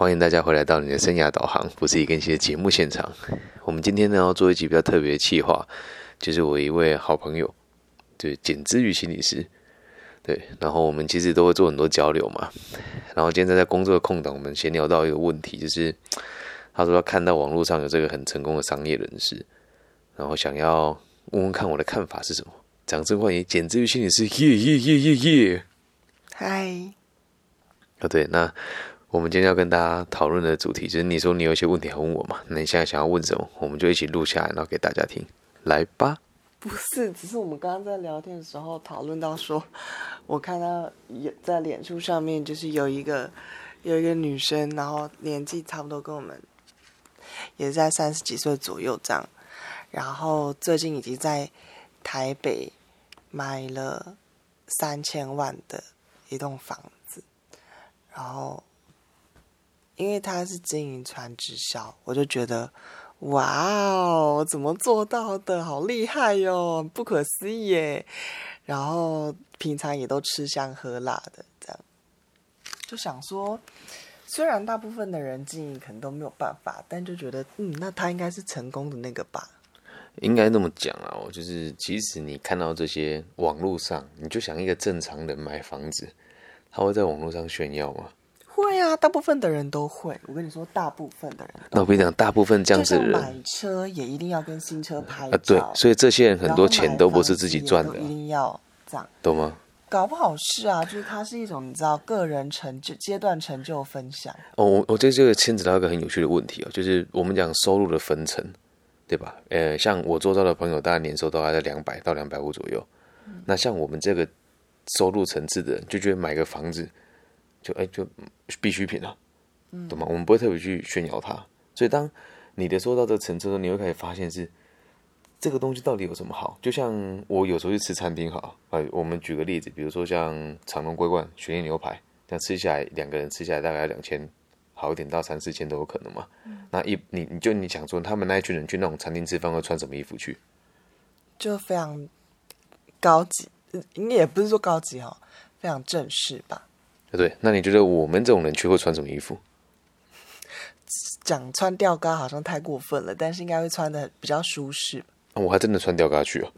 欢迎大家回来到你的生涯导航，不是一更新的节目现场。我们今天呢要做一集比较特别的企划，就是我一位好朋友，对简之宇心理师，对，然后我们其实都会做很多交流嘛。然后今天在工作的空档，我们闲聊到一个问题，就是他说他看到网络上有这个很成功的商业人士，然后想要问问看我的看法是什么。掌声欢迎简之宇心理师，耶耶耶耶耶！嗨，哦对，那。我们今天要跟大家讨论的主题就是，你说你有一些问题要问我嘛？那你现在想要问什么？我们就一起录下来，然后给大家听。来吧。不是，只是我们刚刚在聊天的时候讨论到说，我看到有在脸书上面，就是有一个有一个女生，然后年纪差不多跟我们，也在三十几岁左右这样，然后最近已经在台北买了三千万的一栋房子，然后。因为他是经营传直销，我就觉得，哇哦，怎么做到的？好厉害哟，不可思议耶！然后平常也都吃香喝辣的，这样就想说，虽然大部分的人经营可能都没有办法，但就觉得，嗯，那他应该是成功的那个吧？应该那么讲啊，我就是，即使你看到这些网络上，你就想一个正常人买房子，他会在网络上炫耀吗？会啊，大部分的人都会。我跟你说，大部分的人。那我跟你讲，大部分这样子的人买车也一定要跟新车拍照。啊，对，所以这些人很多钱都不是自己赚的，一定要这样，懂吗？搞不好是啊，就是它是一种你知道个人成就阶段成就分享。哦，我我觉得这个牵扯到一个很有趣的问题哦，就是我们讲收入的分成，对吧？呃，像我做到的朋友，大概年收都还在两百到两百五左右。那像我们这个收入层次的人，就觉得买个房子。就哎，就必需品啊，懂吗？我们不会特别去炫耀它。所以，当你的收到这个层次的时候，你会开始发现是这个东西到底有什么好？就像我有时候去吃餐厅，哈，啊，我们举个例子，比如说像长隆桂冠雪燕牛排，这样吃下来，两个人吃下来大概两千，好一点到三四千都有可能嘛。那一你你就你想说，他们那一群人去那种餐厅吃饭会穿什么衣服去？就非常高级，你也不是说高级哈，非常正式吧。对，那你觉得我们这种人去会穿什么衣服？讲穿吊嘎好像太过分了，但是应该会穿的比较舒适。我还真的穿吊嘎去哦，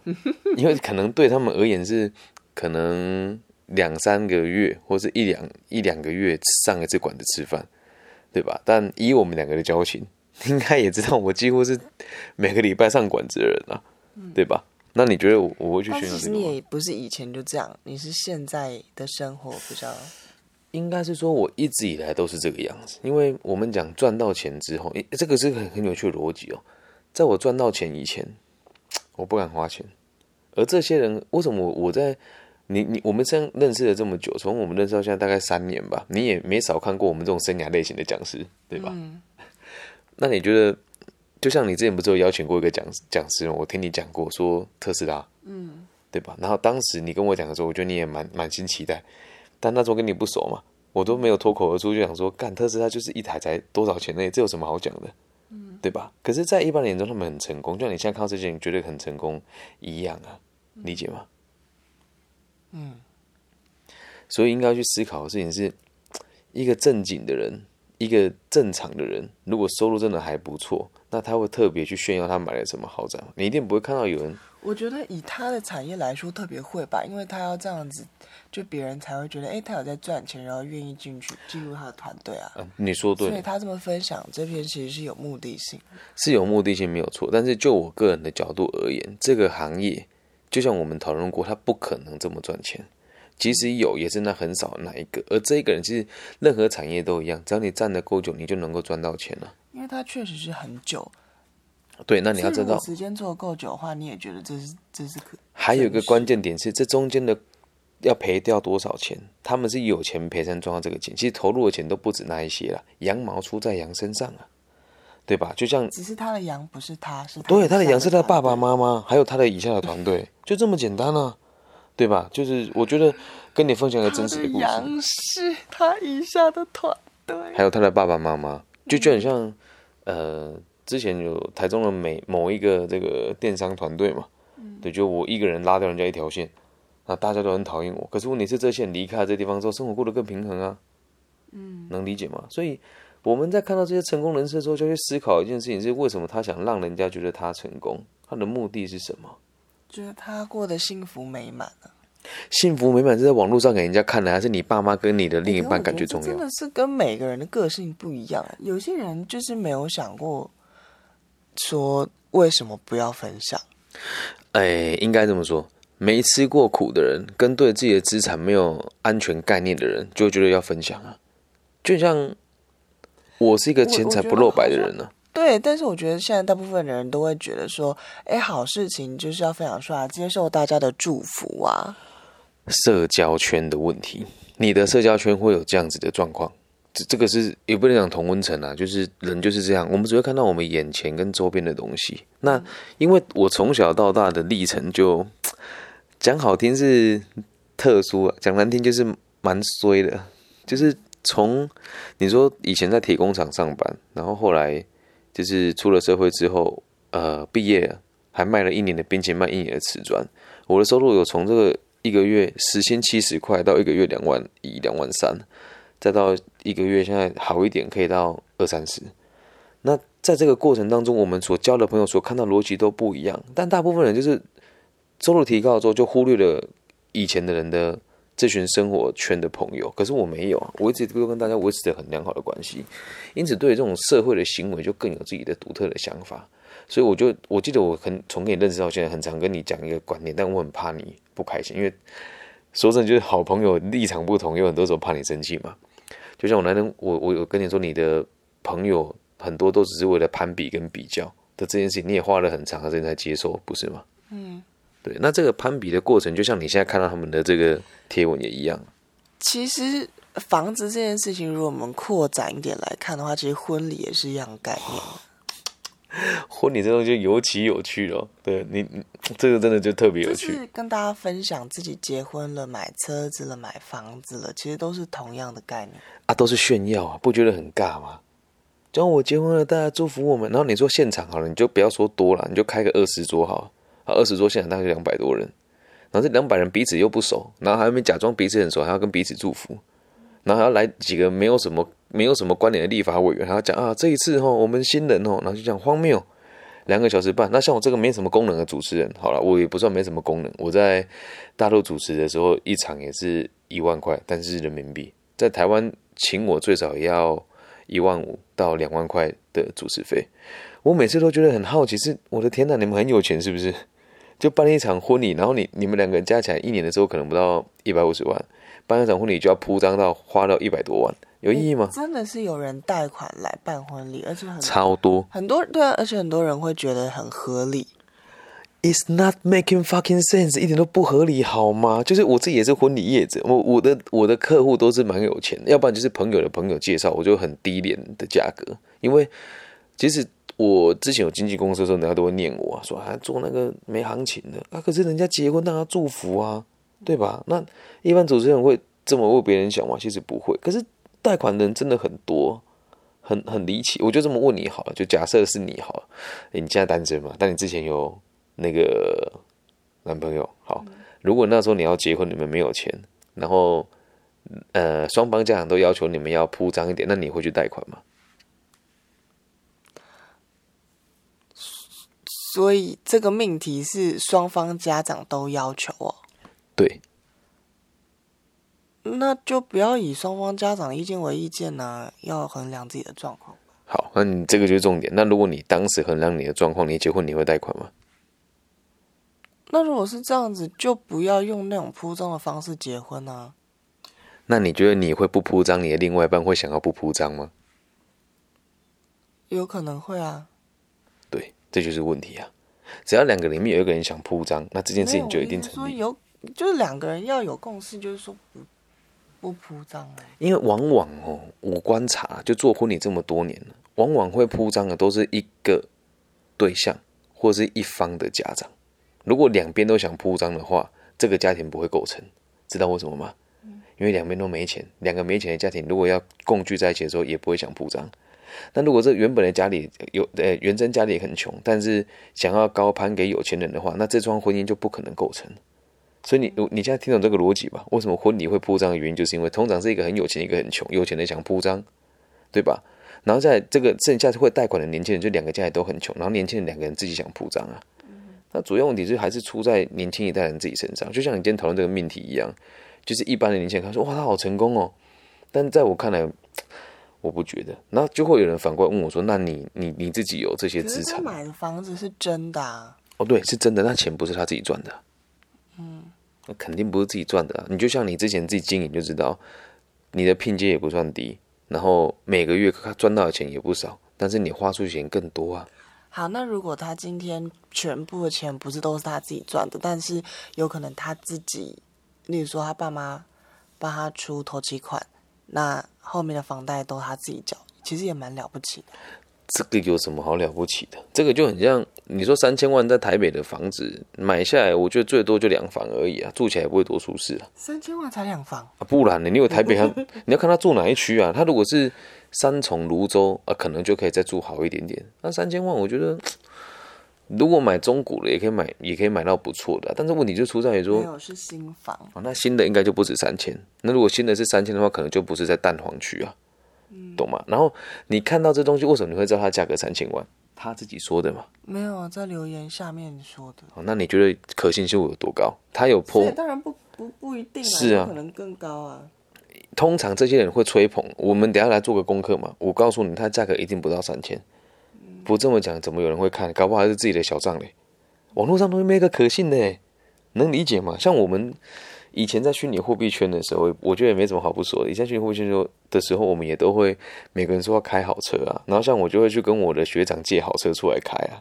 因为可能对他们而言是可能两三个月或是一两一两个月上一次馆子吃饭，对吧？但以我们两个的交情，应该也知道我几乎是每个礼拜上馆子的人啊，对吧？那你觉得我我会去炫耀？其实你也不是以前就这样，你是现在的生活比较。应该是说，我一直以来都是这个样子。因为我们讲赚到钱之后，诶，这个是很很有趣的逻辑哦。在我赚到钱以前，我不敢花钱。而这些人，为什么我在你你我们这样认识了这么久，从我们认识到现在大概三年吧，你也没少看过我们这种生涯类型的讲师，对吧？嗯 那你觉得，就像你之前不是有邀请过一个讲讲师吗？我听你讲过说特斯拉，嗯，对吧？然后当时你跟我讲的时候，我觉得你也蛮满心期待。但那时候跟你不熟嘛，我都没有脱口而出就想说，干特斯拉就是一台才多少钱呢？这有什么好讲的？嗯，对吧？可是，在一般人眼中，他们很成功，就像你现在看到这些人觉得很成功一样啊，理解吗？嗯，所以应该去思考的事情是，一个正经的人，一个正常的人，如果收入真的还不错，那他会特别去炫耀他买了什么豪宅？你一定不会看到有人。我觉得以他的产业来说，特别会吧，因为他要这样子，就别人才会觉得，哎，他有在赚钱，然后愿意进去进入他的团队啊。你说对。所以他这么分享这篇，其实是有目的性。是有目的性没有错，但是就我个人的角度而言，这个行业就像我们讨论过，他不可能这么赚钱。即使有，也是那很少那一个。而这一个人，其实任何产业都一样，只要你站得够久，你就能够赚到钱了。因为他确实是很久。对，那你要知道，时间做够久的话，你也觉得这是这是可。还有一个关键点是，这中间的要赔掉多少钱？他们是有钱赔才赚到这个钱。其实投入的钱都不止那一些了，羊毛出在羊身上啊，对吧？就像只是他的羊不是他，是对他的羊是他的爸爸妈妈，还有他的以下的团队，就这么简单啊，对吧？就是我觉得跟你分享一个真实的故事，羊是他以下的团队，还有他的爸爸妈妈，就就很像呃。之前有台中的每某一个这个电商团队嘛，对，就我一个人拉掉人家一条线，那大家都很讨厌我。可是问题是，这线离开这地方之后，生活过得更平衡啊，嗯，能理解吗？所以我们在看到这些成功人士之后，就去思考一件事情：是为什么他想让人家觉得他成功？他的目的是什么？觉得他过得幸福美满啊。幸福美满是在网络上给人家看的，还是你爸妈跟你的另一半感觉重要？真的是跟每个人的个性不一样。有些人就是没有想过，说为什么不要分享？哎，应该这么说：没吃过苦的人，跟对自己的资产没有安全概念的人，就觉得要分享啊。就像我是一个钱财不露白的人呢。对，但是我觉得现在大部分的人都会觉得说，哎，好事情就是要分享出来，接受大家的祝福啊。社交圈的问题，你的社交圈会有这样子的状况，这这个是也不能讲同温层啊，就是人就是这样，我们只会看到我们眼前跟周边的东西。那因为我从小到大的历程，就讲好听是特殊，啊讲难听就是蛮衰的。就是从你说以前在铁工厂上班，然后后来就是出了社会之后，呃，毕业还卖了一年的冰淇淋，卖一年的瓷砖，我的收入有从这个。一个月时薪七十块，到一个月两万一、两万三，再到一个月现在好一点可以到二三十。那在这个过程当中，我们所交的朋友所看到逻辑都不一样，但大部分人就是收入提高之后，就忽略了以前的人的这群生活圈的朋友。可是我没有，我一直都跟大家维持着很良好的关系，因此对这种社会的行为，就更有自己的独特的想法。所以我就我记得我很从跟你认识到现在，很常跟你讲一个观念，但我很怕你不开心，因为说真的，就是好朋友立场不同，有很多时候怕你生气嘛。就像我那天，我我有跟你说，你的朋友很多都只是为了攀比跟比较的这件事情，你也花了很长的时间才接受，不是吗？嗯，对。那这个攀比的过程，就像你现在看到他们的这个贴文也一样。其实房子这件事情，如果我们扩展一点来看的话，其实婚礼也是一样概念。婚礼这东西尤其有趣哦，对你，这个真的就特别有趣。跟大家分享自己结婚了、买车子了、买房子了，其实都是同样的概念啊，都是炫耀啊，不觉得很尬吗？就我结婚了，大家祝福我们，然后你说现场好了，你就不要说多了，你就开个二十桌好，啊，二十桌现场大概两百多人，然后这两百人彼此又不熟，然后还没假装彼此很熟，还要跟彼此祝福，然后还要来几个没有什么。没有什么关联的立法委员，还要讲啊，这一次哈，我们新人哦，然后就讲荒谬，两个小时半。那像我这个没什么功能的主持人，好了，我也不算没什么功能。我在大陆主持的时候，一场也是一万块，但是人民币，在台湾请我最少也要一万五到两万块的主持费。我每次都觉得很好奇，是我的天呐，你们很有钱是不是？就办一场婚礼，然后你你们两个人加起来一年的时候可能不到一百五十万，办一场婚礼就要铺张到花到一百多万。有意义吗？真的是有人贷款来办婚礼，而且很超多，很多对啊，而且很多人会觉得很合理。It's not making fucking sense，一点都不合理，好吗？就是我自己也是婚礼业者，我我的我的客户都是蛮有钱的，要不然就是朋友的朋友介绍，我就很低廉的价格。因为其实我之前有经纪公司的时候，人家都会念我啊说还做那个没行情的啊，可是人家结婚，大家祝福啊，对吧？那一般主持人会这么为别人想吗？其实不会，可是。贷款的人真的很多，很很离奇。我就这么问你好了，就假设是你好了，你现在单身嘛？但你之前有那个男朋友，好。如果那时候你要结婚，你们没有钱，然后呃双方家长都要求你们要铺张一点，那你会去贷款吗？所以这个命题是双方家长都要求哦。对。那就不要以双方家长意见为意见呢，要衡量自己的状况。好，那你这个就是重点。那如果你当时衡量你的状况，你结婚你会贷款吗？那如果是这样子，就不要用那种铺张的方式结婚啊。那你觉得你会不铺张，你的另外一半会想要不铺张吗？有可能会啊。对，这就是问题啊。只要两个里面有一个人想铺张，那这件事情就一定成立。有，就是两个人要有共识，就是说不。不铺张因为往往哦，我观察就做婚礼这么多年了，往往会铺张的都是一个对象或是一方的家长。如果两边都想铺张的话，这个家庭不会构成。知道为什么吗？因为两边都没钱，两个没钱的家庭如果要共聚在一起的时候，也不会想铺张。那如果这原本的家里有呃原真家里很穷，但是想要高攀给有钱人的话，那这桩婚姻就不可能构成。所以你你现在听懂这个逻辑吧？为什么婚礼会铺张的原因，就是因为通常是一个很有钱，一个很穷。有钱的想铺张，对吧？然后在这个剩下会贷款的年轻人，就两个家里都很穷，然后年轻人两个人自己想铺张啊。那主要问题是还是出在年轻一代人自己身上。就像你今天讨论这个命题一样，就是一般的年轻人他说哇他好成功哦，但在我看来，我不觉得。那就会有人反过来问我说，那你你你自己有这些资产？他买的房子是真的啊？哦，对，是真的，那钱不是他自己赚的。嗯，那肯定不是自己赚的啊。你就像你之前自己经营就知道，你的聘金也不算低。然后每个月他赚到的钱也不少，但是你花出钱更多啊。好，那如果他今天全部的钱不是都是他自己赚的，但是有可能他自己，例如说他爸妈帮他出头期款，那后面的房贷都他自己缴，其实也蛮了不起的。这个有什么好了不起的？这个就很像你说三千万在台北的房子买下来，我觉得最多就两房而已啊，住起来不会多舒适啊。三千万才两房啊？不然呢？你有台北还 你要看他住哪一区啊？他如果是三重、泸州啊，可能就可以再住好一点点。那三千万，我觉得如果买中古的也可以买，也可以买到不错的。但是问题就出在于说，没有是新房哦，那新的应该就不止三千。那如果新的是三千的话，可能就不是在蛋黄区啊。懂吗？然后你看到这东西，为什么你会知道它价格三千万？他自己说的嘛？没有啊，在留言下面说的。哦，那你觉得可信性有多高？他有破？当然不不不一定，是啊，可能更高啊。通常这些人会吹捧，我们等下来做个功课嘛。我告诉你，它价格一定不到三千。不这么讲，怎么有人会看？搞不好还是自己的小账嘞。网络上东西没一个可信的，能理解吗？像我们。以前在虚拟货币圈的时候，我觉得也没什么好不说的。以前虚拟货币圈的时候，我们也都会每个人说要开好车啊，然后像我就会去跟我的学长借好车出来开啊，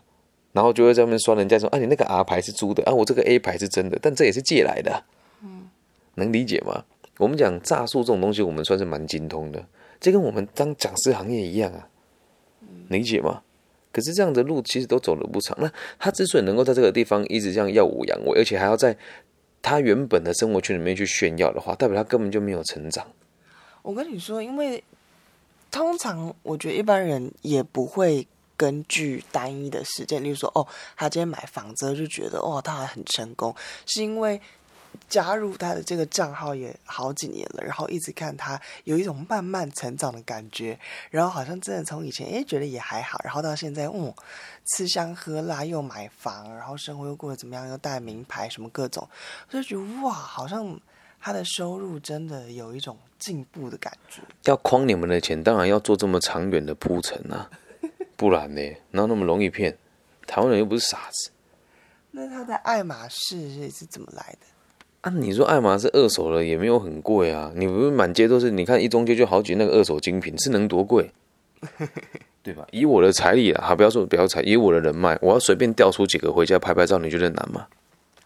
然后就会在外面刷人家说啊，你那个 R 牌是租的啊，我这个 A 牌是真的，但这也是借来的，嗯，能理解吗？我们讲诈术这种东西，我们算是蛮精通的，这跟我们当讲师行业一样啊，理解吗？可是这样的路其实都走了不长，那他之所以能够在这个地方一直这样耀武扬威，而且还要在。他原本的生活圈里面去炫耀的话，代表他根本就没有成长。我跟你说，因为通常我觉得一般人也不会根据单一的事件，例如说，哦，他今天买房子就觉得，哦，他还很成功，是因为。加入他的这个账号也好几年了，然后一直看他有一种慢慢成长的感觉，然后好像真的从以前诶觉得也还好，然后到现在嗯吃香喝辣又买房，然后生活又过得怎么样，又带名牌什么各种，就觉得哇，好像他的收入真的有一种进步的感觉。要诓你们的钱，当然要做这么长远的铺陈啊，不然呢，哪有那么容易骗？台湾人又不是傻子。那他的爱马仕是怎么来的？啊，你说爱马仕二手的也没有很贵啊，你不是满街都是？你看一中街就好几那个二手精品，是能多贵？对吧？以我的财力啊，好，不要说不要财，以我的人脉，我要随便调出几个回家拍拍照，你觉得难吗？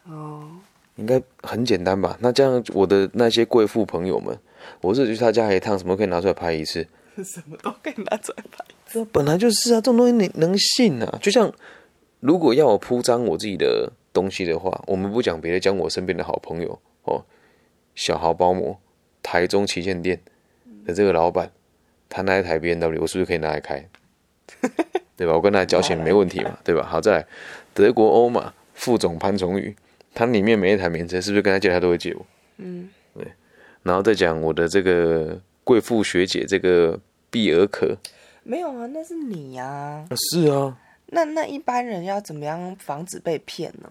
哦，应该很简单吧？那这样我的那些贵妇朋友们，我是去他家一趟，什么 可以拿出来拍一次？什么都可以拿出来拍？这本来就是啊，这种东西你能信啊？就像如果要我铺张我自己的。东西的话，我们不讲别的，讲我身边的好朋友哦，小豪包膜，台中旗舰店的这个老板，他那一台 B N W，我是不是可以拿来开？对吧？我跟他交钱没问题嘛，对吧？好在德国欧马副总潘崇宇，他里面每一台名车是不是跟他借他都会借我？嗯，对。然后再讲我的这个贵妇学姐，这个碧尔可，没有啊，那是你呀。是啊。那那一般人要怎么样防止被骗呢？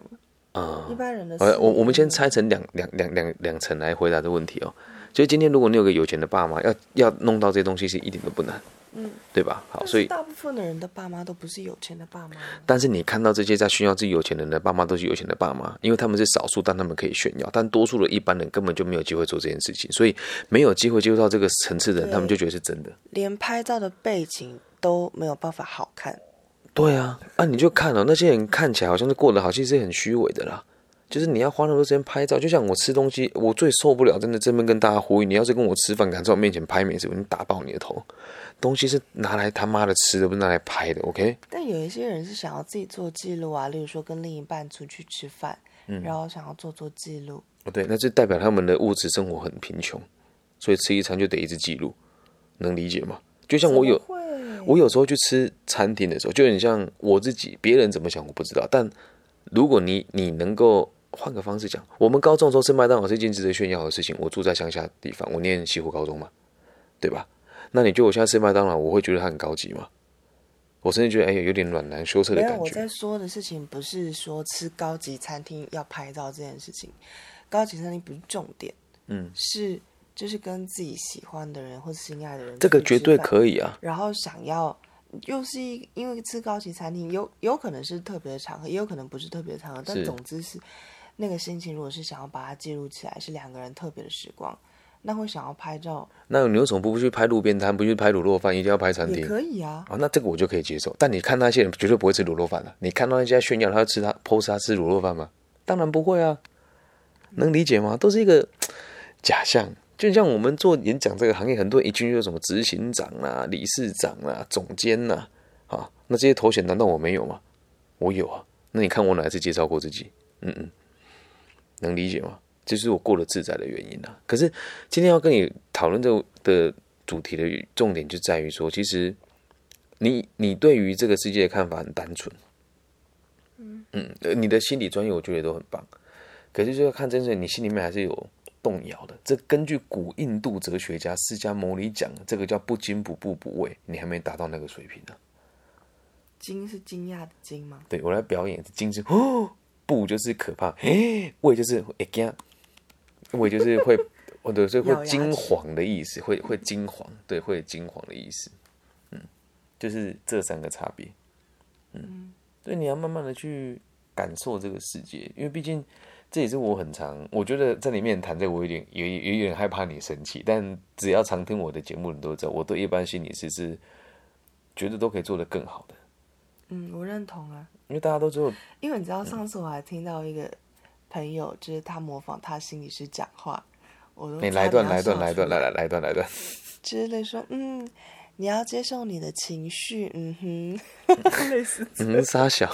啊，一般人的，我我们先拆成两两两两两层来回答这个问题哦。所以今天如果你有个有钱的爸妈，要要弄到这些东西是一点都不难，嗯，对吧？好，所以大部分的人的爸妈都不是有钱的爸妈。但是你看到这些在炫耀自己有钱人的爸妈都是有钱的爸妈，因为他们是少数，但他们可以炫耀，但多数的一般人根本就没有机会做这件事情，所以没有机会接触到这个层次的人，他们就觉得是真的。连拍照的背景都没有办法好看。对啊，啊，你就看了那些人看起来好像是过得好，其实很虚伪的啦。就是你要花那么多时间拍照，就像我吃东西，我最受不了，真的这边跟大家呼吁，你要是跟我吃饭，敢在我面前拍美食，我打爆你的头。东西是拿来他妈的吃的，不是拿来拍的，OK？但有一些人是想要自己做记录啊，例如说跟另一半出去吃饭，嗯，然后想要做做记录。哦，对，那就代表他们的物质生活很贫穷，所以吃一餐就得一直记录，能理解吗？就像我有。我有时候去吃餐厅的时候，就很像我自己。别人怎么想我不知道，但如果你你能够换个方式讲，我们高中的时候吃麦当劳是一件值得炫耀的事情。我住在乡下地方，我念西湖高中嘛，对吧？那你觉得我现在吃麦当劳，我会觉得它很高级吗？我甚至觉得哎，有点暖男羞涩的感觉。我在说的事情不是说吃高级餐厅要拍照这件事情，高级餐厅不是重点，嗯，是就是跟自己喜欢的人或者心爱的人，这个绝对可以啊。然后想要又是一因为吃高级餐厅，有有可能是特别的场合，也有可能不是特别的场合，但总之是那个心情，如果是想要把它记录起来，是两个人特别的时光，那会想要拍照那你为什么不去拍路边摊，不去拍卤肉饭，一定要拍餐厅？可以啊。哦，那这个我就可以接受。但你看那些人绝对不会吃卤肉饭的。你看到那些炫耀他要吃他 pose 他吃卤肉饭吗？当然不会啊，能理解吗？都是一个假象。就像我们做演讲这个行业，很多人一进去就什么执行长啊、理事长啊、总监呐、啊，那这些头衔难道我没有吗？我有啊。那你看我哪一次介绍过自己？嗯嗯，能理解吗？这是我过得自在的原因啊。可是今天要跟你讨论这的主题的重点就在于说，其实你你对于这个世界的看法很单纯，嗯嗯，呃你的心理专业我觉得都很棒，可是就要看真正你心里面还是有动摇的。这根据古印度哲学家释迦牟尼讲的，这个叫不惊不怖不畏，你还没达到那个水平呢、惊是惊讶的惊吗？对我来表演是惊是哦，不就是可怕，哎，畏就是哎惊，畏就是会 或者是会咬牙齿惊惶的意思，会会惊惶，对，会惊惶的意思，嗯，就是这三个差别，嗯，所以你要慢慢的去感受这个世界，因为毕竟这也是我很常，我觉得在里面谈这个，我有点有有有点害怕你生气，但只要常听我的节目，你都知道，我对一般心理师是觉得都可以做得更好的，嗯，我认同啊。因为大家都知道。因为你知道，上次我还听到一个朋友，就是他模仿他心理师讲话，我都你来一段，来一段，笑来一段，出来来来一段，来一段。之类说，嗯，你要接受你的情绪，嗯哼 类似这嗯，傻小，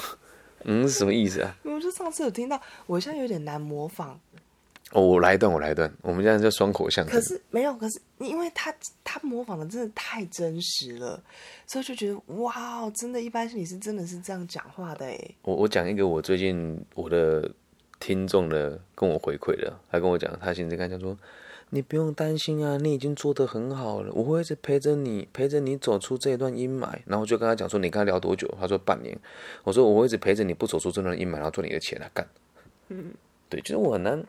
嗯，什么意思啊？我就上次有听到，我现在有点难模仿，哦，我来一段，我来一段。我们现在叫双口相声可。是没有，可是因为他他模仿的真的太真实了，所以就觉得哇，哦真的，一般心理师真的是这样讲话的哎，我我讲一个我最近我的听众的跟我回馈的，他跟我讲，他现在跟他讲说，你不用担心啊，你已经做得很好了，我会一直陪着你，陪着你走出这一段阴霾。然后我就跟他讲说，你跟他聊多久？他说半年。我说我会一直陪着你不走出这段阴霾，然后赚你的钱来干。嗯，对，就是我很难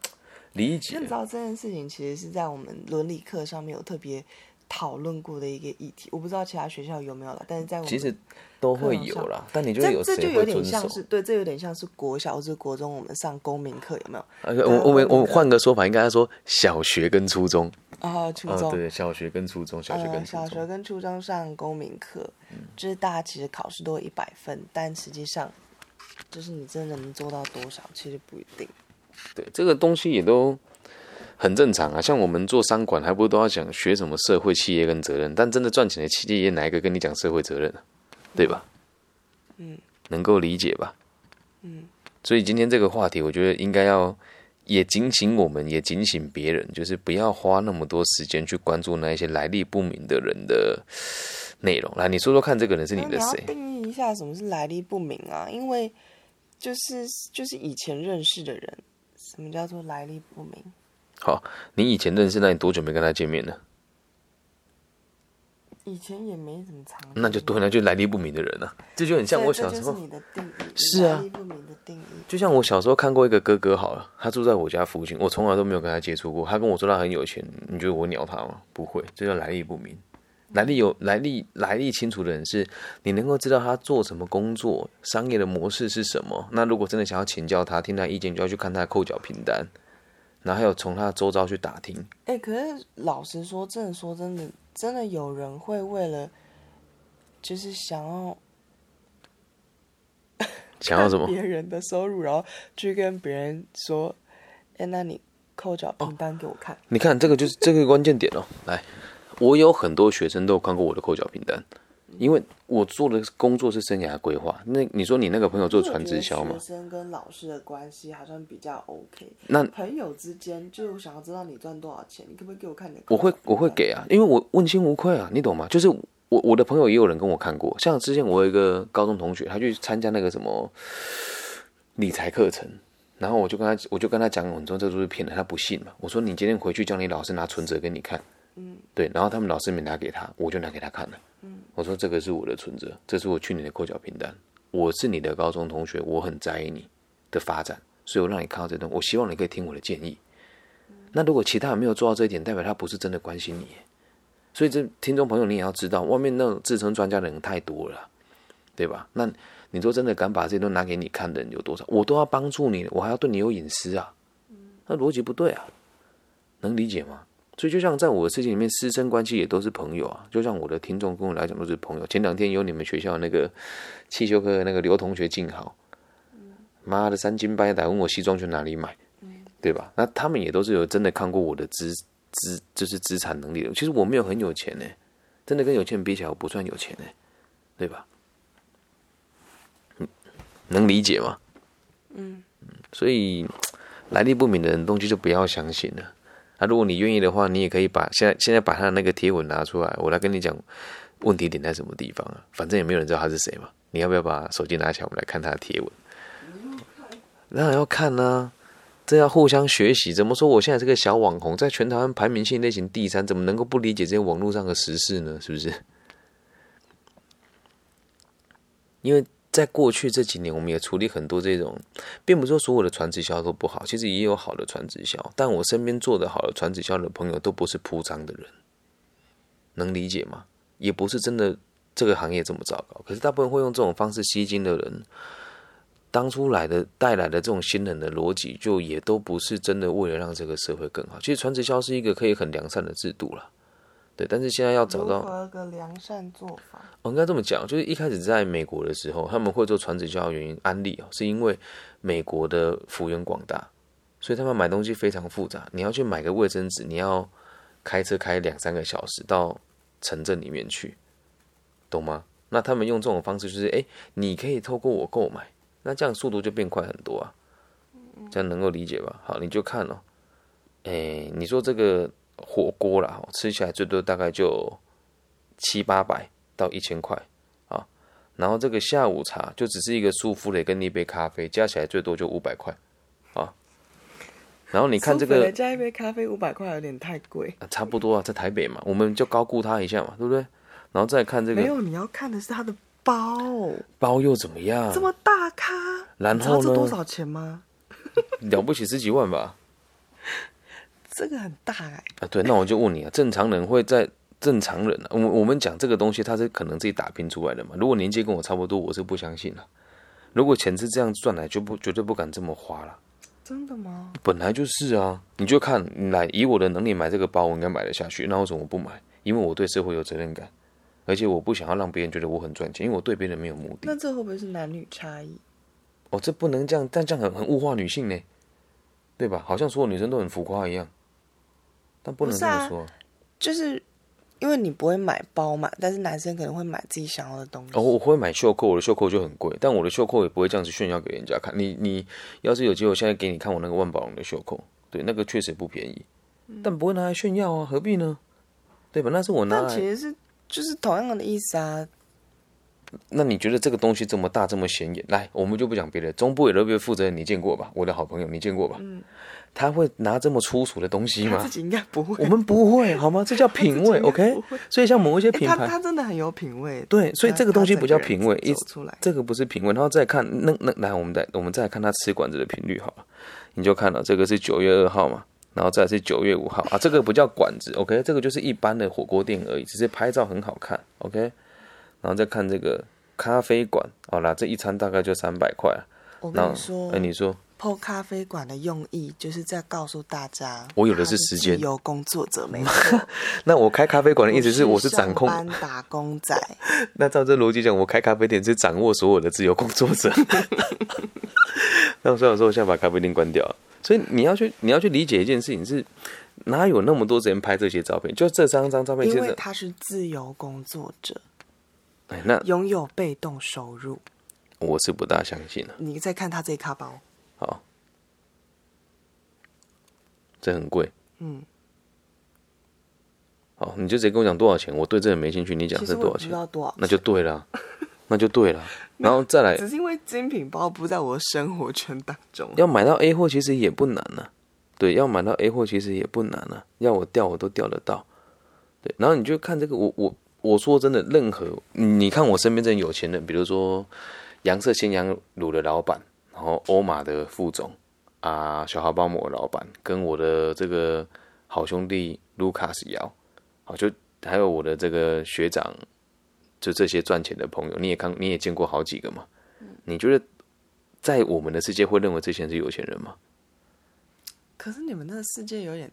理解你知道这件事情其实是在我们伦理课上面有特别讨论过的一个议题，我不知道其他学校有没有了，但是在我们其实都会有啦，但你就这有这就有点？像是对，这有点像是国小或者国中我们上公民课有没有？呃，我我们我们换个说法，应该说小学跟初中。啊，初啊、中、对，小学跟初中，小学呃，跟。小学跟初中上公民课，就是大家其实考试都一百分，但实际上就是你真的能做到多少，其实不一定。对，这个东西也都很正常啊。像我们做商管，还不是都要讲学什么社会企业跟责任？但真的赚钱的企业，哪一个跟你讲社会责任啊？对吧？嗯，能够理解吧？嗯，所以今天这个话题，我觉得应该要也警醒我们，也警醒别人，就是不要花那么多时间去关注那一些来历不明的人的内容。来，你说说看，这个人是你的谁？定义一下什么是来历不明啊？因为就是就是以前认识的人，什么叫做来历不明？好，你以前认识，那你多久没跟他见面了？以前也没怎么常，那就对，那就来历不明的人啊。这就很像我小时候是，你的定义，是啊来历不明的定义。就像我小时候看过一个哥哥，好了，他住在我家附近，我从来都没有跟他接触过。他跟我说他很有钱，你觉得我鸟他吗？不会，这叫来历不明。来历有来历来历清楚的人是，你能够知道他做什么工作，商业的模式是什么。那如果真的想要请教他，听他意见，就要去看他的扣缴凭单，然后还有从他的周遭去打听。哎、可是老实说，真的说真的，真的有人会为了就是想要 想要什么？别人的收入，然后去跟别人说，哎、那你扣缴哦凭单给我看。你看，这个就是这个关键点哦。来，我有很多学生都有看过我的扣缴凭单，因为我做的工作是生涯规划。那你说你那个朋友做传直销吗学？生跟老师的关系好像比较 OK。那朋友之间，就我想要知道你赚多少钱，你可不可以给我看你的？我会我会给啊，因为我问心无愧啊，你懂吗？就是我我的朋友也有人跟我看过，像之前我有一个高中同学，他去参加那个什么理财课程，然后我就跟他我就跟他讲很多这都是骗人，他不信嘛。我说你今天回去叫你老师拿存折给你看，嗯，对，然后他们老师没拿给他，我就拿给他看了。嗯，我说这个是我的存折，这是我去年的扣缴凭单。我是你的高中同学，我很在意你的发展，所以我让你看到这段，我希望你可以听我的建议。那如果其他人没有做到这一点，代表他不是真的关心你。所以这听众朋友，你也要知道，外面那种自称专家的人太多了，对吧？那你说真的敢把这些都拿给你看的人有多少？我都要帮助你，我还要对你有隐私啊，那逻辑不对啊，能理解吗？所以就像在我的世界里面，师生关系也都是朋友啊。就像我的听众跟我来讲都是朋友。前两天有你们学校那个汽修科那个刘同学进好，妈的三斤半夜打问我西装去哪里买，对吧？那他们也都是有真的看过我的资资，就是资产能力的。其实我没有很有钱呢，真的跟有钱人比起来，我不算有钱呢，对吧？能理解吗？嗯，所以来历不明的人东西就不要相信了。那如果你愿意的话，你也可以把现在现在把他的那个贴文拿出来，我来跟你讲问题点在什么地方啊？反正也没有人知道他是谁嘛。你要不要把手机拿起来，我们来看他的贴文？当然要看呢，这要互相学习。怎么说？我现在是个小网红，在全台湾排名性类型第三，怎么能够不理解这些网络上的时事呢？是不是？因为。在过去这几年，我们也处理很多这种，并不是说所有的传直销都不好，其实也有好的传直销。但我身边做的好的传直销的朋友，都不是铺张的人，能理解吗？也不是真的这个行业这么糟糕。可是大部分会用这种方式吸金的人，当初来的带来的这种新人的逻辑，就也都不是真的为了让这个社会更好。其实传直销是一个可以很良善的制度了。对，但是现在要找到个良善做法。我应该这么讲，就是一开始在美国的时候，他们会做传直销的原因，安利哦，是因为美国的幅员广大，所以他们买东西非常复杂。你要去买个卫生纸，你要开车开两三个小时到城镇里面去，懂吗？那他们用这种方式，就是哎，你可以透过我购买，那这样速度就变快很多啊。这样能够理解吧？好，你就看哦，哎，你说这个。火锅啦，吃起来最多大概就七八百到一千块啊。然后这个下午茶就只是一个舒芙蕾跟一杯咖啡，加起来最多就五百块啊。然后你看这个加一杯咖啡五百块有点太贵，差不多啊，在台北嘛，我们就高估它一下嘛，对不对？然后再看这个，没有你要看的是它的包，包又怎么样？这么大咖，然后呢？多少钱吗？了不起十几万吧。这个很大哎啊，对，那我就问你啊，正常人会在正常人啊，我我们讲这个东西，他是可能自己打拼出来的嘛？如果年纪跟我差不多，我是不相信了。如果钱是这样赚来，就不绝对不敢这么花了。真的吗？本来就是啊，你就看来以我的能力买这个包，我应该买得下去。那为什么我不买？因为我对社会有责任感，而且我不想要让别人觉得我很赚钱，因为我对别人没有目的。那这会不会是男女差异？哦，这不能这样，但这样很很物化女性呢，对吧？好像所有女生都很浮夸一样。但不能这么说，就是因为你不会买包嘛，但是男生可能会买自己想要的东西。哦，我会买袖扣，我的袖扣就很贵，但我的袖扣也不会这样子炫耀给人家看。你你要是有机会，我现在给你看我那个万宝龙的袖扣，对，那个确实不便宜，但不会拿来炫耀啊，何必呢？对吧？那是我拿来，其实是就是同样的意思啊。那你觉得这个东西这么大这么显眼？来，我们就不讲别的，中部 LV 负责人你见过吧？我的好朋友你见过吧？嗯。他会拿这么粗俗的东西吗？自己应该不会。我们不会，好吗？这叫品味，OK？所以像某一些品牌，他真的很有品味。对，所以这个东西不叫品味，一出来，这个不是品味。然后再看那那来，我们再我们再看他吃馆子的频率，好了，你就看到这个是九月二号嘛，然后再是九月五号啊，这个不叫馆子，OK？这个就是一般的火锅店而已，只是拍照很好看，OK？然后再看这个咖啡馆，好啦，这一餐大概就三百块。我跟你说，哎，你说。泡咖啡馆的用意就是在告诉大家，我有的是时间。有工作者没错。那我开咖啡馆的意思是，我是掌控打工仔。那照这逻辑讲，我开咖啡店是掌握所有的自由工作者。那所以说，我现在把咖啡店关掉。所以你要去，你要去理解一件事情是，哪有那么多时间拍这些照片？就这三张照片，因为他是自由工作者。哎，那拥有被动收入，我是不大相信的。你再看他这卡包。好，这很贵。嗯，好，你就直接跟我讲多少钱，我对这个没兴趣。你讲是多少钱？多少？那就对了，那就对了。然后再来，只是因为精品包不在我的生活圈当中。要买到 A 货其实也不难呢。对，要买到 A 货其实也不难呢。要我调我都调得到。对，然后你就看这个，我我我说真的，任何你看我身边这有钱人，比如说杨色鲜羊乳的老板，然后欧马的副总啊，小豪包膜的老板，跟我的这个好兄弟卢卡斯姚，好就还有我的这个学长，就这些赚钱的朋友，你也看你也见过好几个嘛？你觉得在我们的世界会认为这些人是有钱人吗？可是你们那个世界有点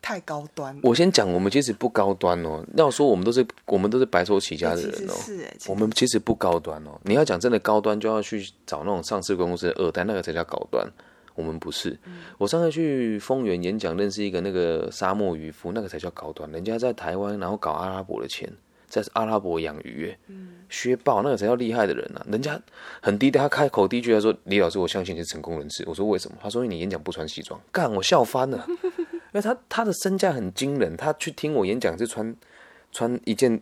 太高端。我先讲，我们其实不高端哦。要说我们都是我们都是白手起家的人哦，是哎，我们其实不高端哦。你要讲真的高端，就要去找那种上市公司的二代，那个才叫高端。我们不是。我上次去丰原演讲，认识一个那个沙漠渔夫，那个才叫高端。人家在台湾，然后搞阿拉伯的钱，在阿拉伯养鱼，嗯，薛豹那个才叫厉害的人啊。人家很低调，他开口第一句他说：“李老师，我相信你是成功人士。”我说：“为什么？”他说：“因为你演讲不穿西装。”干，我笑翻了。因为他他的身价很惊人，他去听我演讲是穿穿一件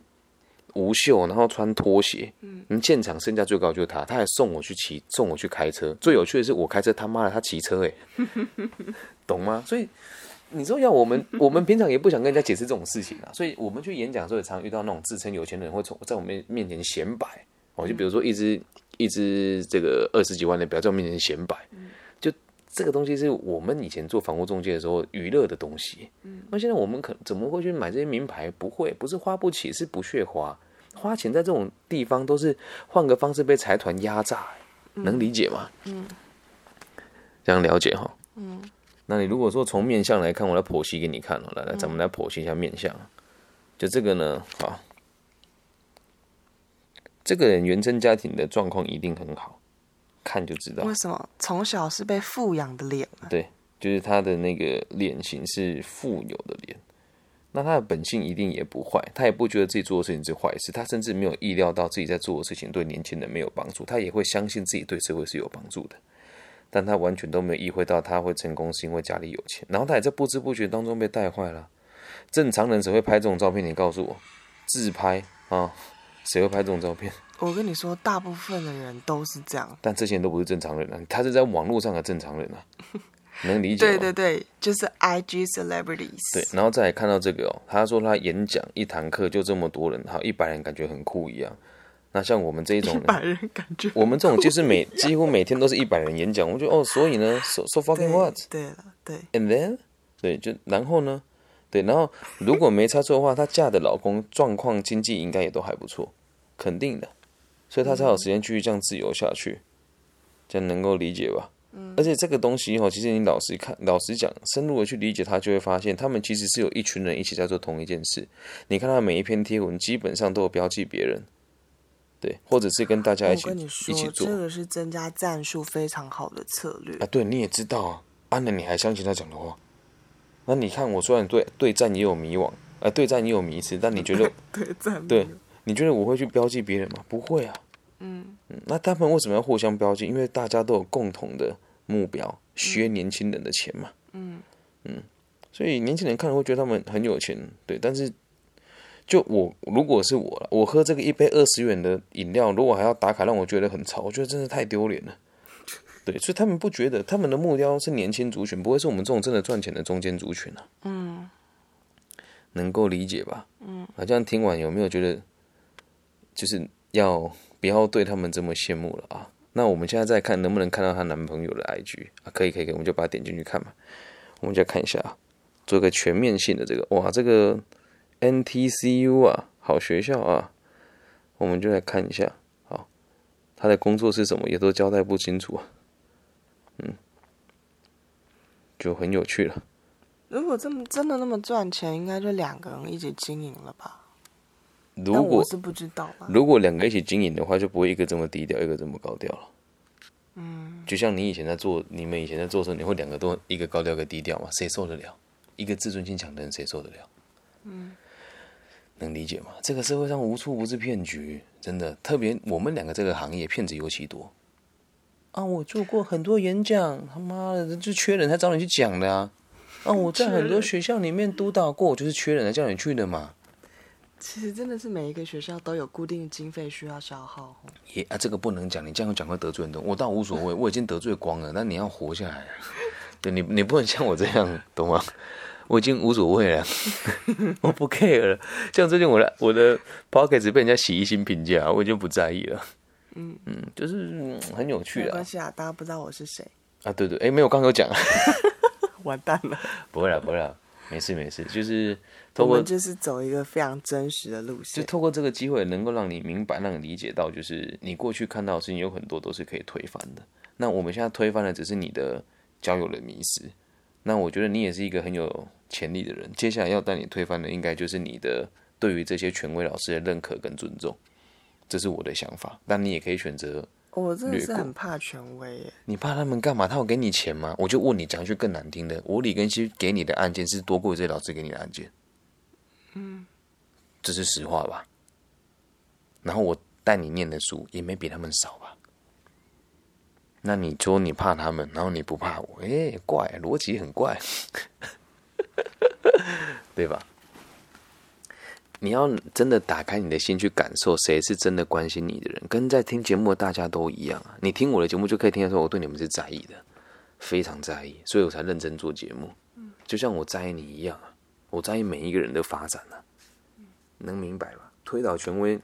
无袖，然后穿拖鞋，嗯，现场身价最高就是他，他还送我去骑，送我去开车。最有趣的是我开车，他妈的他骑车、欸，懂吗？所以你说要我们，我们平常也不想跟人家解释这种事情啊，所以我们去演讲的时候，也常遇到那种自称有钱人会从在我们面前显摆，哦，就比如说一只一只这个二十几万的表在我面前显摆，就这个东西是我们以前做房屋中介的时候娱乐的东西，嗯，那现在我们可怎么会去买这些名牌？不会，不是花不起，是不屑花。花钱在这种地方都是换个方式被财团压榨、能理解吗？嗯，这样了解哈。嗯，那你如果说从面相来看，我来剖析给你看哦。来来，咱们来剖析一下面相。就这个呢，好，这个人原生家庭的状况一定很好，看就知道。为什么从小是被富养的脸啊？对，就是他的那个脸型是富有的脸，那他的本性一定也不坏，他也不觉得自己做的事情是坏事，他甚至没有意料到自己在做的事情对年轻人没有帮助，他也会相信自己对社会是有帮助的，但他完全都没有意会到他会成功是因为家里有钱，然后他也在不知不觉当中被带坏了。正常人谁会拍这种照片？你告诉我，自拍啊，谁会拍这种照片？我跟你说，大部分的人都是这样。但这些人都不是正常人啊，他是在网络上的正常人啊，能理解吗？对对对，就是 IG celebrities。对，然后再来看到这个哦，他说他演讲一堂课就这么多人，好一百人感觉很酷一样。那像我们这一种一人，百人感觉我们这种就是每几乎每天都是一百人演讲，我觉得哦，所以呢，so so fucking what 对了，对，and then 对，就然后呢，对，然后如果没猜错的话，她嫁的老公状况经济应该也都还不错，肯定的，所以他才有时间继续这样自由下去，这样能够理解吧？而且这个东西哦，其实你老实看、老实讲，深入的去理解它，就会发现他们其实是有一群人一起在做同一件事。你看他每一篇贴文，基本上都有标记别人，对，或者是跟大家一起一起做这个是增加战术非常好的策略啊。。对，你也知道啊，啊，能你还相信他讲的话？那你看，我虽然对对战也有迷惘，呃，对战也有迷失，但你觉得 对战对，你觉得我会去标记别人吗？不会啊。嗯那他们为什么要互相标记？因为大家都有共同的目标，削年轻人的钱嘛。嗯嗯所以年轻人看了会觉得他们很有钱，对。但是，就我如果是我了，我喝这个一杯二十元的饮料，如果还要打卡，让我觉得很潮，我觉得真的太丢脸了。对，所以他们不觉得，他们的目标是年轻族群，不会是我们这种真的赚钱的中间族群啊。嗯，能够理解吧？嗯，啊，这样听完有没有觉得，就是要不要对他们这么羡慕了啊？那我们现在再看能不能看到她男朋友的 IG 啊？可以，可以，可以，我们就把它点进去看吧。我们就看一下，做个全面性的这个，哇，这个 NTCU 啊，好学校啊，我们就来看一下。好，他的工作是什么，也都交代不清楚啊。嗯，就很有趣了。如果这么真的那么赚钱，应该就两个人一起经营了吧？如果是不知道啦。如果两个一起经营的话，就不会一个这么低调，一个这么高调了。嗯，就像你以前在做，你们以前在做的时候，你会两个都一个高调，一个低调嘛？谁受得了？一个自尊心强的人，谁受得了？嗯，能理解吗？这个社会上无处不是骗局，真的。特别我们两个这个行业，骗子尤其多。啊，我做过很多演讲，他妈的就缺人才找你去讲的啊！啊，我在很多学校里面督导过，就是缺人才叫你去的嘛。其实真的是每一个学校都有固定的经费需要消耗哦。也啊，这个不能讲，你这样讲会得罪很多。我倒无所谓，我已经得罪光了，但你要活下来啊。对你，你不能像我这样，懂吗？我已经无所谓了，我不 care 了。像最近我的我的 pocket 被人家洗一星评价，我已经不在意了。嗯嗯，就是很有趣没的关系啊，大家不知道我是谁，啊。对对，哎，没有，刚刚有讲，完蛋了。不会了，不会了，没事没事，就是透过我们就是走一个非常真实的路线就。透过这个机会，能够让你明白，让你理解到，就是你过去看到的事情有很多都是可以推翻的。那我们现在推翻的只是你的交友的迷失。那我觉得你也是一个很有潜力的人。接下来要带你推翻的，应该就是你的对于这些权威老师的认可跟尊重。这是我的想法。但你也可以选择，我真的是很怕权威耶。你怕他们干嘛？他有给你钱吗？我就问你，讲句更难听的，我李根熙给你的案件是多过于这些老师给你的案件。嗯，这是实话吧？然后我带你念的书也没比他们少吧？那你说你怕他们，然后你不怕我，哎、怪，逻辑很怪，对吧？你要真的打开你的心去感受，谁是真的关心你的人，跟在听节目的大家都一样啊。你听我的节目就可以听得出我对你们是在意的，非常在意，所以我才认真做节目。就像我在意你一样啊，我在意每一个人的发展啊，能明白吧？推倒权威，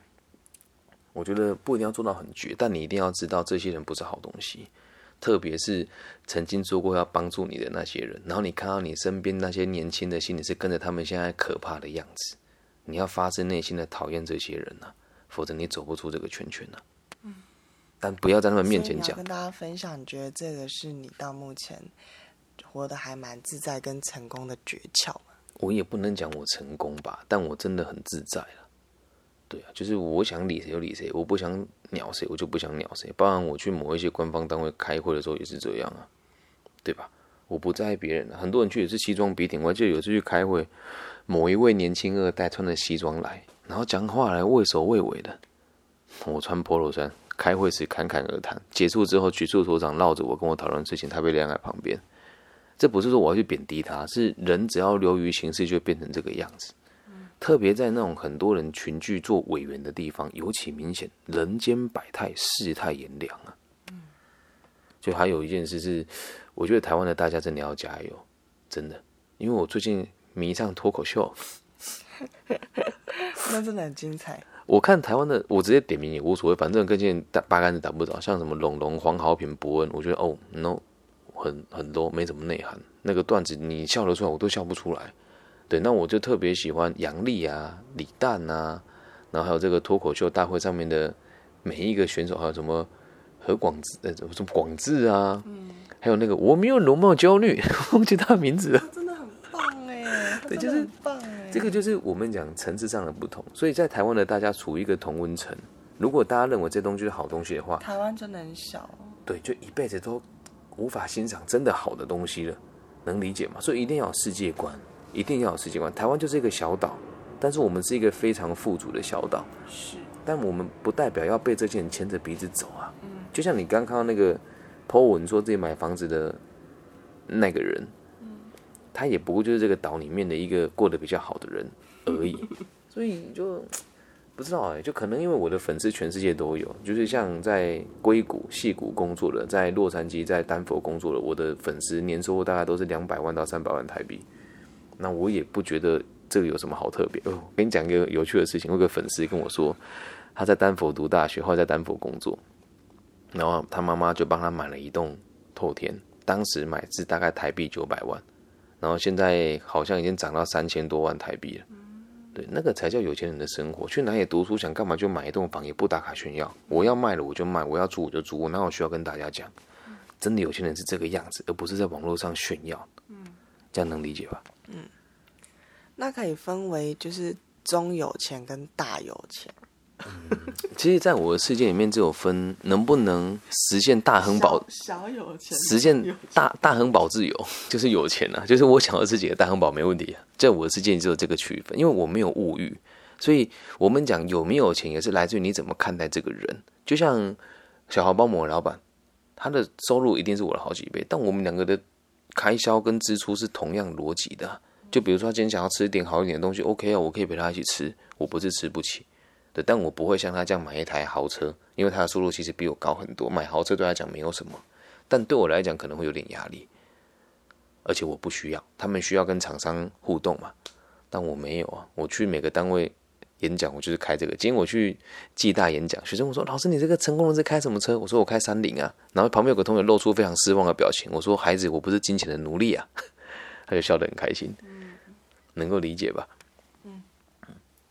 我觉得不一定要做到很绝，但你一定要知道这些人不是好东西。特别是曾经做过要帮助你的那些人，然后你看到你身边那些年轻的心里是跟着他们现在可怕的样子，你要发自内心的讨厌这些人呐、否则你走不出这个圈圈呐、但不要在他们面前讲跟，大家分享，你觉得这个是你到目前活得还蛮自在跟成功的诀窍吗？我也不能讲我成功吧，但我真的很自在了。对啊，就是我想理谁就理谁，我不想鸟谁我就不想鸟谁。包含我去某一些官方单位开会的时候也是这样啊，对吧？我不在意别人、啊，很多人去也是西装笔挺。我还记得有次去开会，某一位年轻二代穿着西装来，然后讲话来畏首畏尾的。我穿 polo 衫，开会时侃侃而谈，结束之后局处所长绕着我跟我讨论事情，他被晾在旁边。这不是说我要去贬低他，是人只要流于形式就会变成这个样子。特别在那种很多人群聚做委员的地方，尤其明显，人间百态，世态炎凉啊。就还有一件事是，我觉得台湾的大家真的要加油，真的，因为我最近迷上脱口秀，那真的很精彩。我看台湾的，我直接点名也无所谓，反正跟这打八竿子打不着。像什么龙龙、黄豪平、伯恩，我觉得哦，no，很很 low，没什么内涵。那个段子你笑得出来，我都笑不出来。对，那我就特别喜欢杨笠啊、李诞啊，然后还有这个脱口秀大会上面的每一个选手，还有什么何广智、呃，什么广智啊，还有那个我没有容貌焦虑，忘记他的名字了。真的很棒哎，对就是棒哎。这个就是我们讲层次上的不同，所以在台湾的大家处于一个同温层。如果大家认为这东西是好东西的话，台湾真的很小，对，就一辈子都无法欣赏真的好的东西了，能理解吗？所以一定要有世界观，一定要有世界观。台湾就是一个小岛，但是我们是一个非常富足的小岛，是但我们不代表要被这些人牵着鼻子走啊。就像你刚看到那个 po 文说自己买房子的那个人，他也不过就是这个岛里面的一个过得比较好的人而已，所以就不知道哎、就可能因为我的粉丝全世界都有，就是像在硅谷、戏谷工作的，在洛杉矶、在丹佛工作的，我的粉丝年收入大概都是两百万到三百万台币，那我也不觉得这个有什么好特别。哦，我跟你讲一个有趣的事情，我有个粉丝跟我说，他在丹佛读大学，后来在丹佛工作，然后他妈妈就帮他买了一栋透天，当时买是大概台币九百万，然后现在好像已经涨到三千多万台币了。对，那个才叫有钱人的生活。去哪里读书，想干嘛就买一栋房，也不打卡炫耀。我要卖了我就卖，我要租我就租，我哪有需要跟大家讲？真的有钱人是这个样子，而不是在网络上炫耀。嗯这样能理解吧？嗯那可以分为就是中有钱跟大有钱。其实，在我的世界里面，只有分能不能实现大亨保小小有钱，实现大大亨保自由，就是有钱啊，就是我想要自己的大亨保没问题啊。在我的世界只有这个区分，因为我没有物欲，所以我们讲有没有钱也是来自于你怎么看待这个人。就像小豪包膜老板，他的收入一定是我的好几倍，但我们两个的开销跟支出是同样逻辑的啊。就比如说，他今天想要吃一点好一点的东西，OK 啊，我可以陪他一起吃，我不是吃不起。对，但我不会像他这样买一台豪车，因为他的收入其实比我高很多，买豪车对他来讲没有什么，但对我来讲可能会有点压力。而且我不需要，他们需要跟厂商互动嘛，但我没有啊。我去每个单位演讲，我就是开这个。今天我去暨大演讲，学生我说：“老师，你这个成功人士开什么车？”我说：“我开三菱啊。”然后旁边有个同学露出非常失望的表情。我说：“孩子，我不是金钱的奴隶啊。”他就笑得很开心，能够理解吧？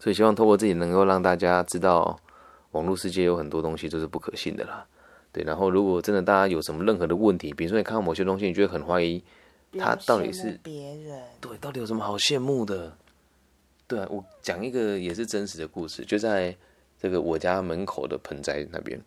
所以希望透过自己能够让大家知道，网络世界有很多东西都是不可信的啦。对，然后如果真的大家有什么任何的问题，比如说你看到某些东西，你觉得很怀疑，他到底是别人对，到底有什么好羡慕的？对啊，我讲一个也是真实的故事，就在这个我家门口的盆栽那边，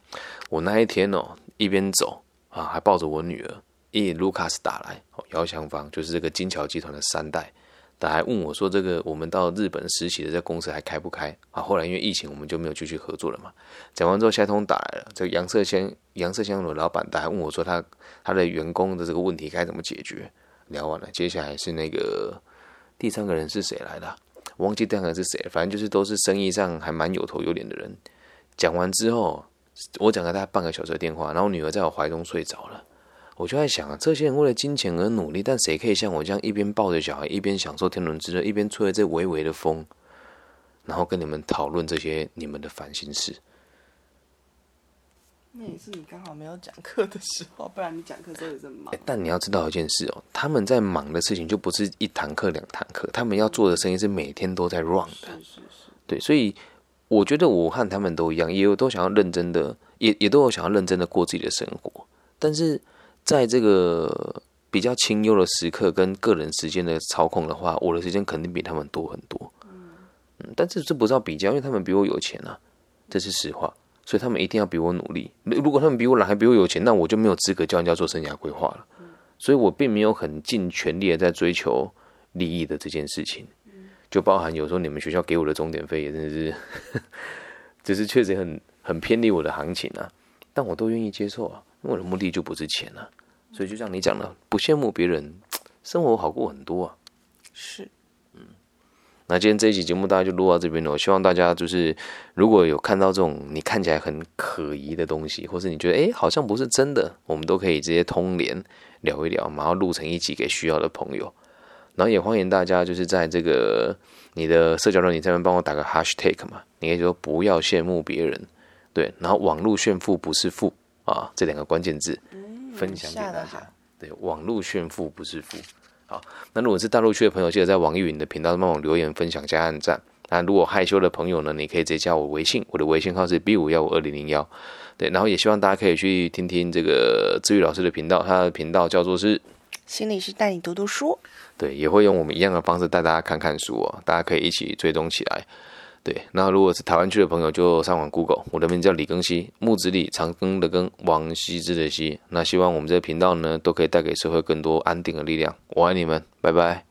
我那一天哦，一边走啊，还抱着我女儿，一卢卡斯打来，哦，姚祥芳就是这个金桥集团的三代。他还问我说：“这个我们到日本实习的这公司还开不开？”啊，后来因为疫情，我们就没有继续合作了嘛。讲完之后，下通打来了，这个杨色香杨色香的老板，他还问我说：“他他的员工的这个问题该怎么解决？”聊完了，接下来是那个第三个人是谁来的？忘记第三个是谁，反正就是都是生意上还蛮有头有脸的人。讲完之后，我讲了大概半个小时的电话，然后女儿在我怀中睡着了。我就在想啊，这些人为了金钱而努力，但谁可以像我这样一边抱着小孩，一边享受天伦之乐，一边吹着这微微的风，然后跟你们讨论这些你们的烦心事？那也是你刚好没有讲课的时候，不然你讲课时候也忙。但你要知道一件事哦，他们在忙的事情就不是一堂课两堂课，他们要做的生意是每天都在 run 的。是是是，对，所以我觉得我和他们都一样，也有都想要认真的，也也都有想要认真的过自己的生活，但是。在这个比较清幽的时刻跟个人时间的操控的话，我的时间肯定比他们多很多。嗯，但是这不是要比较，因为他们比我有钱啊，这是实话，所以他们一定要比我努力。如果他们比我懒还比我有钱，那我就没有资格教人家做生涯规划了。所以我并没有很尽全力的在追求利益的这件事情，就包含有时候你们学校给我的钟点费也真的是，只是确实很很偏离我的行情啊，但我都愿意接受啊。因为我的目的就不是钱了，所以就像你讲的，不羡慕别人 生活好过很多啊。是，嗯。那今天这一期节目大家就录到这边了。我希望大家就是如果有看到这种你看起来很可疑的东西，或是你觉得哎好像不是真的，我们都可以直接通联聊一聊，然后录成一集给需要的朋友。然后也欢迎大家就是在这个你的社交软件上面帮我打个 hashtag 嘛，你可以说不要羡慕别人，对，然后网络炫富不是富。啊，这两个关键字分享给大家。对，网络炫富不是富。好，那如果是大陆区的朋友，记得在网易云的频道帮我留言分享加按赞。那如果害羞的朋友呢，你可以直接加我微信，我的微信号是 B 五幺五二零零幺。对，然后也希望大家可以去听听这个治愈老师的频道，他的频道叫做是心理师带你读读书。对，也会用我们一样的方式带大家看看书哦，大家可以一起追踪起来。对，那如果是台湾区的朋友，就上网 Google，我的名字叫李庚希，木子李，长庚的庚，王羲之的羲。那希望我们这个频道呢，都可以带给社会更多安定的力量。我爱你们，拜拜。